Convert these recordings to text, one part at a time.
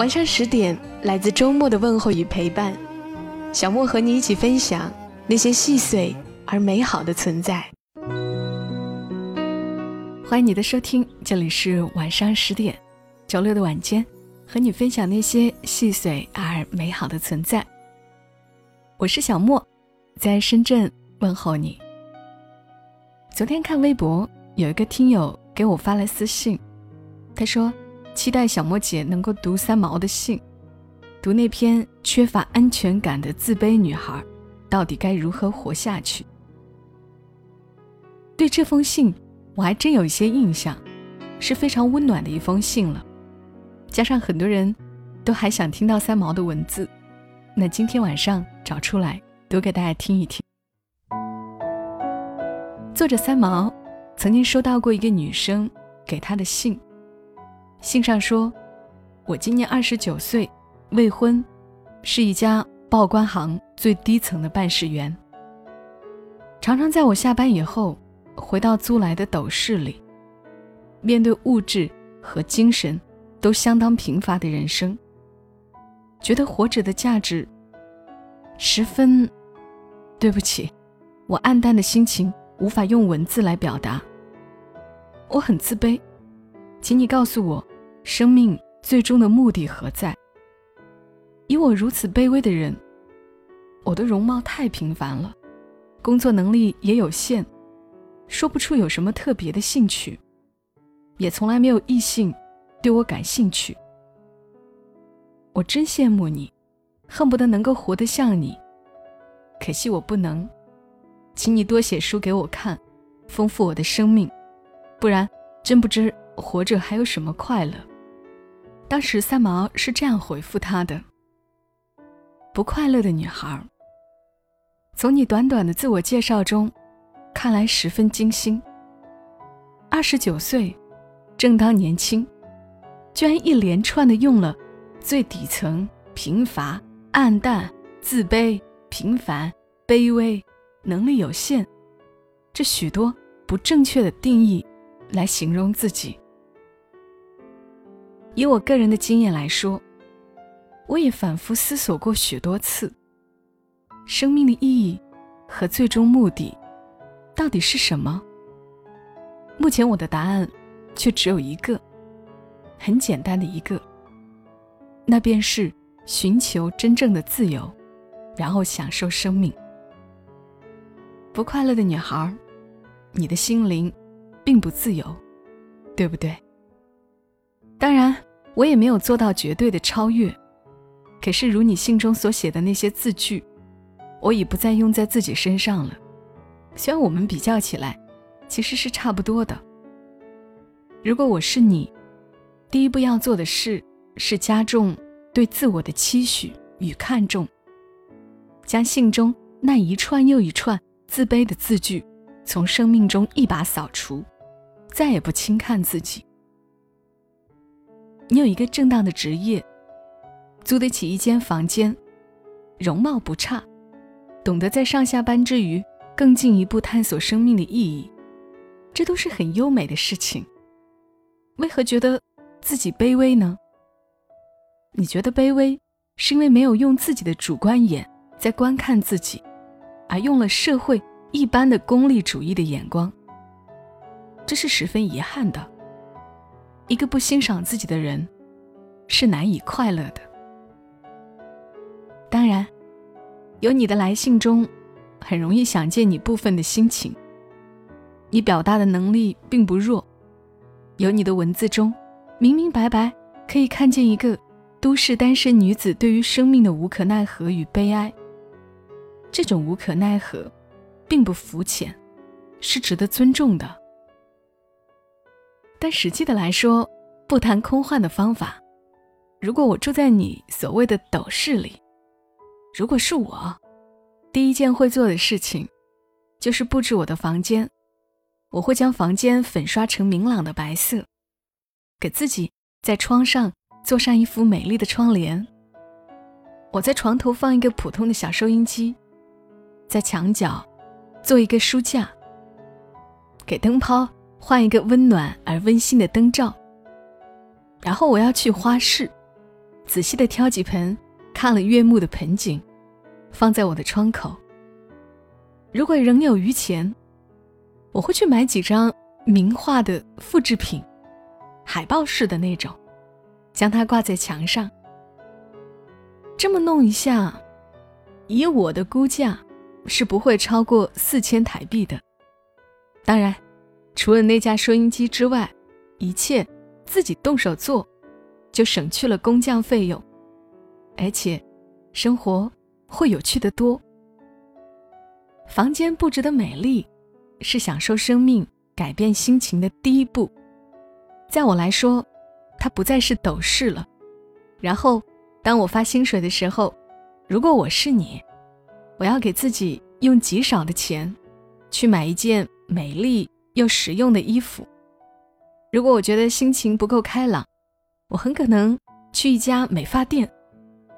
晚上十点，来自周末的问候与陪伴，小莫和你一起分享那些细碎而美好的存在。欢迎你的收听，这里是晚上十点，周六的晚间，和你分享那些细碎而美好的存在。我是小莫，在深圳问候你。昨天看微博，有一个听友给我发来私信，他说。期待小莫姐能够读三毛的信，读那篇缺乏安全感的自卑女孩，到底该如何活下去？对这封信，我还真有一些印象，是非常温暖的一封信了。加上很多人都还想听到三毛的文字，那今天晚上找出来读给大家听一听。作者三毛曾经收到过一个女生给他的信。信上说：“我今年二十九岁，未婚，是一家报关行最低层的办事员。常常在我下班以后，回到租来的斗室里，面对物质和精神都相当贫乏的人生，觉得活着的价值十分……对不起，我暗淡的心情无法用文字来表达。我很自卑，请你告诉我。”生命最终的目的何在？以我如此卑微的人，我的容貌太平凡了，工作能力也有限，说不出有什么特别的兴趣，也从来没有异性对我感兴趣。我真羡慕你，恨不得能够活得像你，可惜我不能。请你多写书给我看，丰富我的生命，不然真不知活着还有什么快乐。当时三毛是这样回复他的：“不快乐的女孩，从你短短的自我介绍中，看来十分精心。二十九岁，正当年轻，居然一连串的用了最底层、贫乏、暗淡、自卑、平凡、卑微、能力有限这许多不正确的定义来形容自己。”以我个人的经验来说，我也反复思索过许多次：生命的意义和最终目的到底是什么？目前我的答案却只有一个，很简单的一个，那便是寻求真正的自由，然后享受生命。不快乐的女孩，你的心灵并不自由，对不对？当然，我也没有做到绝对的超越。可是，如你信中所写的那些字句，我已不再用在自己身上了。虽然我们比较起来，其实是差不多的。如果我是你，第一步要做的事是加重对自我的期许与看重，将信中那一串又一串自卑的字句从生命中一把扫除，再也不轻看自己。你有一个正当的职业，租得起一间房间，容貌不差，懂得在上下班之余更进一步探索生命的意义，这都是很优美的事情。为何觉得自己卑微呢？你觉得卑微，是因为没有用自己的主观眼在观看自己，而用了社会一般的功利主义的眼光，这是十分遗憾的。一个不欣赏自己的人，是难以快乐的。当然，有你的来信中，很容易想见你部分的心情。你表达的能力并不弱，有你的文字中，明明白白可以看见一个都市单身女子对于生命的无可奈何与悲哀。这种无可奈何，并不肤浅，是值得尊重的。但实际的来说，不谈空幻的方法，如果我住在你所谓的斗室里，如果是我，第一件会做的事情，就是布置我的房间。我会将房间粉刷成明朗的白色，给自己在窗上做上一幅美丽的窗帘。我在床头放一个普通的小收音机，在墙角做一个书架，给灯泡换一个温暖而温馨的灯罩。然后我要去花市。仔细的挑几盆看了悦目的盆景，放在我的窗口。如果仍有余钱，我会去买几张名画的复制品，海报式的那种，将它挂在墙上。这么弄一下，以我的估价，是不会超过四千台币的。当然，除了那架收音机之外，一切自己动手做。就省去了工匠费用，而且生活会有趣的多。房间布置的美丽，是享受生命、改变心情的第一步。在我来说，它不再是斗室了。然后，当我发薪水的时候，如果我是你，我要给自己用极少的钱，去买一件美丽又实用的衣服。如果我觉得心情不够开朗，我很可能去一家美发店，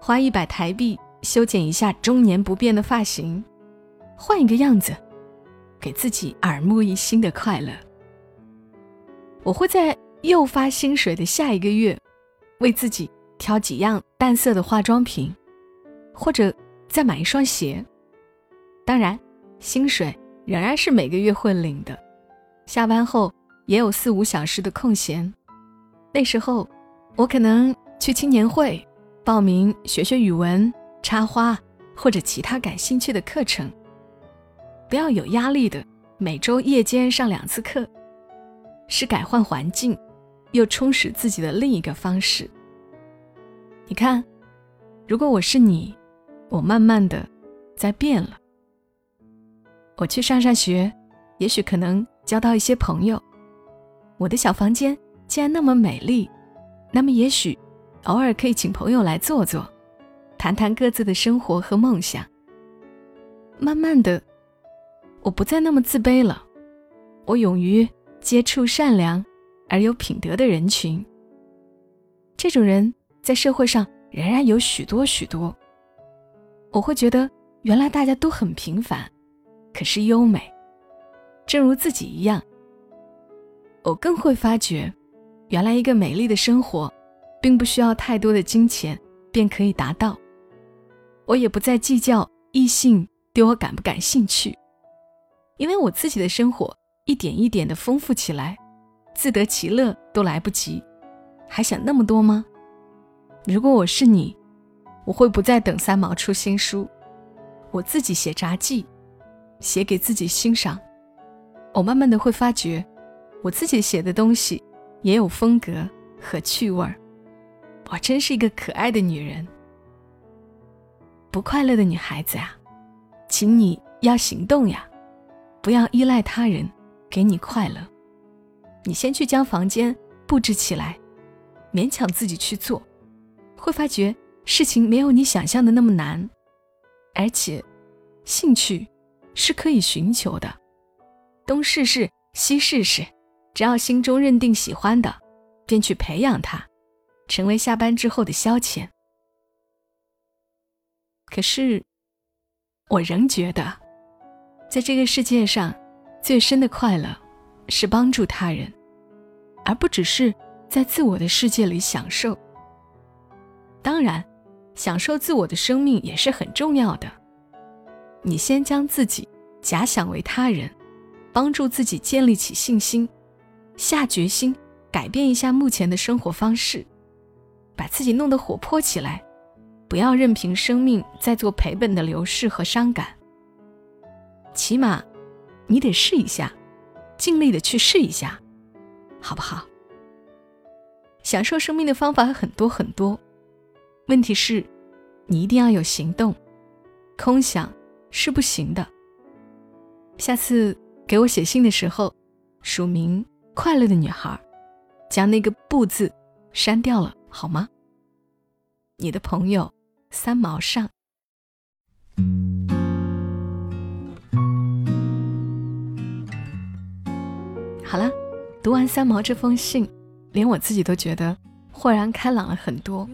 花一百台币修剪一下中年不变的发型，换一个样子，给自己耳目一新的快乐。我会在又发薪水的下一个月，为自己挑几样淡色的化妆品，或者再买一双鞋。当然，薪水仍然是每个月会领的，下班后也有四五小时的空闲，那时候。我可能去青年会报名学学语文、插花或者其他感兴趣的课程。不要有压力的，每周夜间上两次课，是改换环境又充实自己的另一个方式。你看，如果我是你，我慢慢的在变了。我去上上学，也许可能交到一些朋友。我的小房间既然那么美丽。那么，也许偶尔可以请朋友来坐坐，谈谈各自的生活和梦想。慢慢的，我不再那么自卑了，我勇于接触善良而有品德的人群。这种人在社会上仍然有许多许多。我会觉得，原来大家都很平凡，可是优美，正如自己一样。我更会发觉。原来，一个美丽的生活，并不需要太多的金钱便可以达到。我也不再计较异性对我感不感兴趣，因为我自己的生活一点一点的丰富起来，自得其乐都来不及，还想那么多吗？如果我是你，我会不再等三毛出新书，我自己写札记，写给自己欣赏。我慢慢的会发觉，我自己写的东西。也有风格和趣味儿，我真是一个可爱的女人。不快乐的女孩子啊，请你要行动呀，不要依赖他人给你快乐。你先去将房间布置起来，勉强自己去做，会发觉事情没有你想象的那么难，而且兴趣是可以寻求的，东试试西试试。只要心中认定喜欢的，便去培养它，成为下班之后的消遣。可是，我仍觉得，在这个世界上，最深的快乐是帮助他人，而不只是在自我的世界里享受。当然，享受自我的生命也是很重要的。你先将自己假想为他人，帮助自己建立起信心。下决心改变一下目前的生活方式，把自己弄得活泼起来，不要任凭生命在做赔本的流逝和伤感。起码，你得试一下，尽力的去试一下，好不好？享受生命的方法很多很多，问题是，你一定要有行动，空想是不行的。下次给我写信的时候，署名。快乐的女孩，将那个“不”字删掉了，好吗？你的朋友三毛上。好了，读完三毛这封信，连我自己都觉得豁然开朗了很多。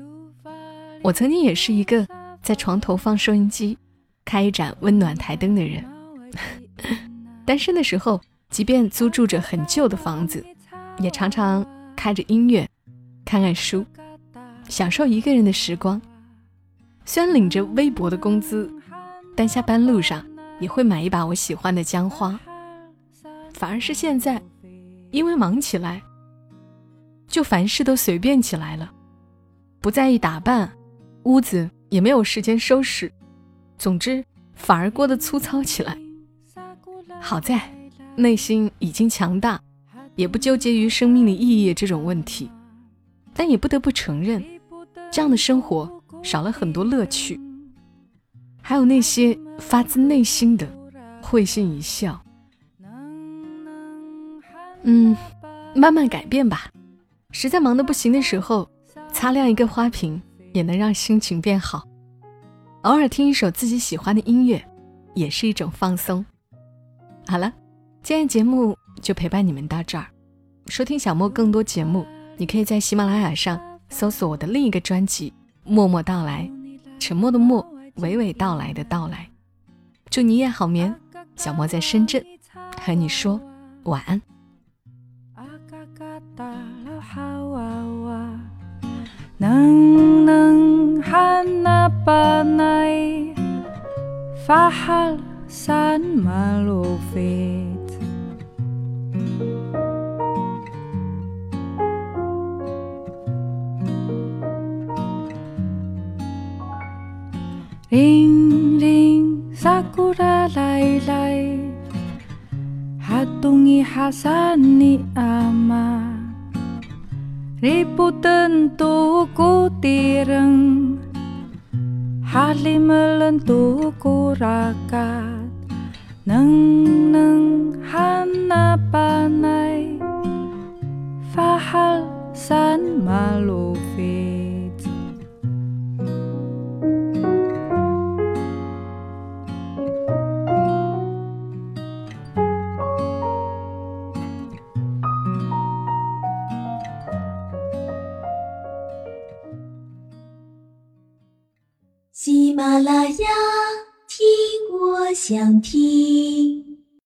我曾经也是一个在床头放收音机、开一盏温暖台灯的人。单身的时候，即便租住着很旧的房子，也常常开着音乐，看看书，享受一个人的时光。虽然领着微薄的工资，但下班路上也会买一把我喜欢的姜花。反而是现在。因为忙起来，就凡事都随便起来了，不在意打扮，屋子也没有时间收拾，总之反而过得粗糙起来。好在内心已经强大，也不纠结于生命的意义这种问题，但也不得不承认，这样的生活少了很多乐趣，还有那些发自内心的会心一笑。嗯，慢慢改变吧。实在忙得不行的时候，擦亮一个花瓶也能让心情变好。偶尔听一首自己喜欢的音乐，也是一种放松。好了，今天节目就陪伴你们到这儿。收听小莫更多节目，你可以在喜马拉雅上搜索我的另一个专辑《默默到来》，沉默的默，娓娓道来的到来。祝你夜好眠，小莫在深圳和你说晚安。San Malovet. Ring ring sakura lai lai Hatungi hasani ama ribu tentu ku tireng Hali melentuku raka. Melentu ku rakat Neng neng hana panai Fahal san malufi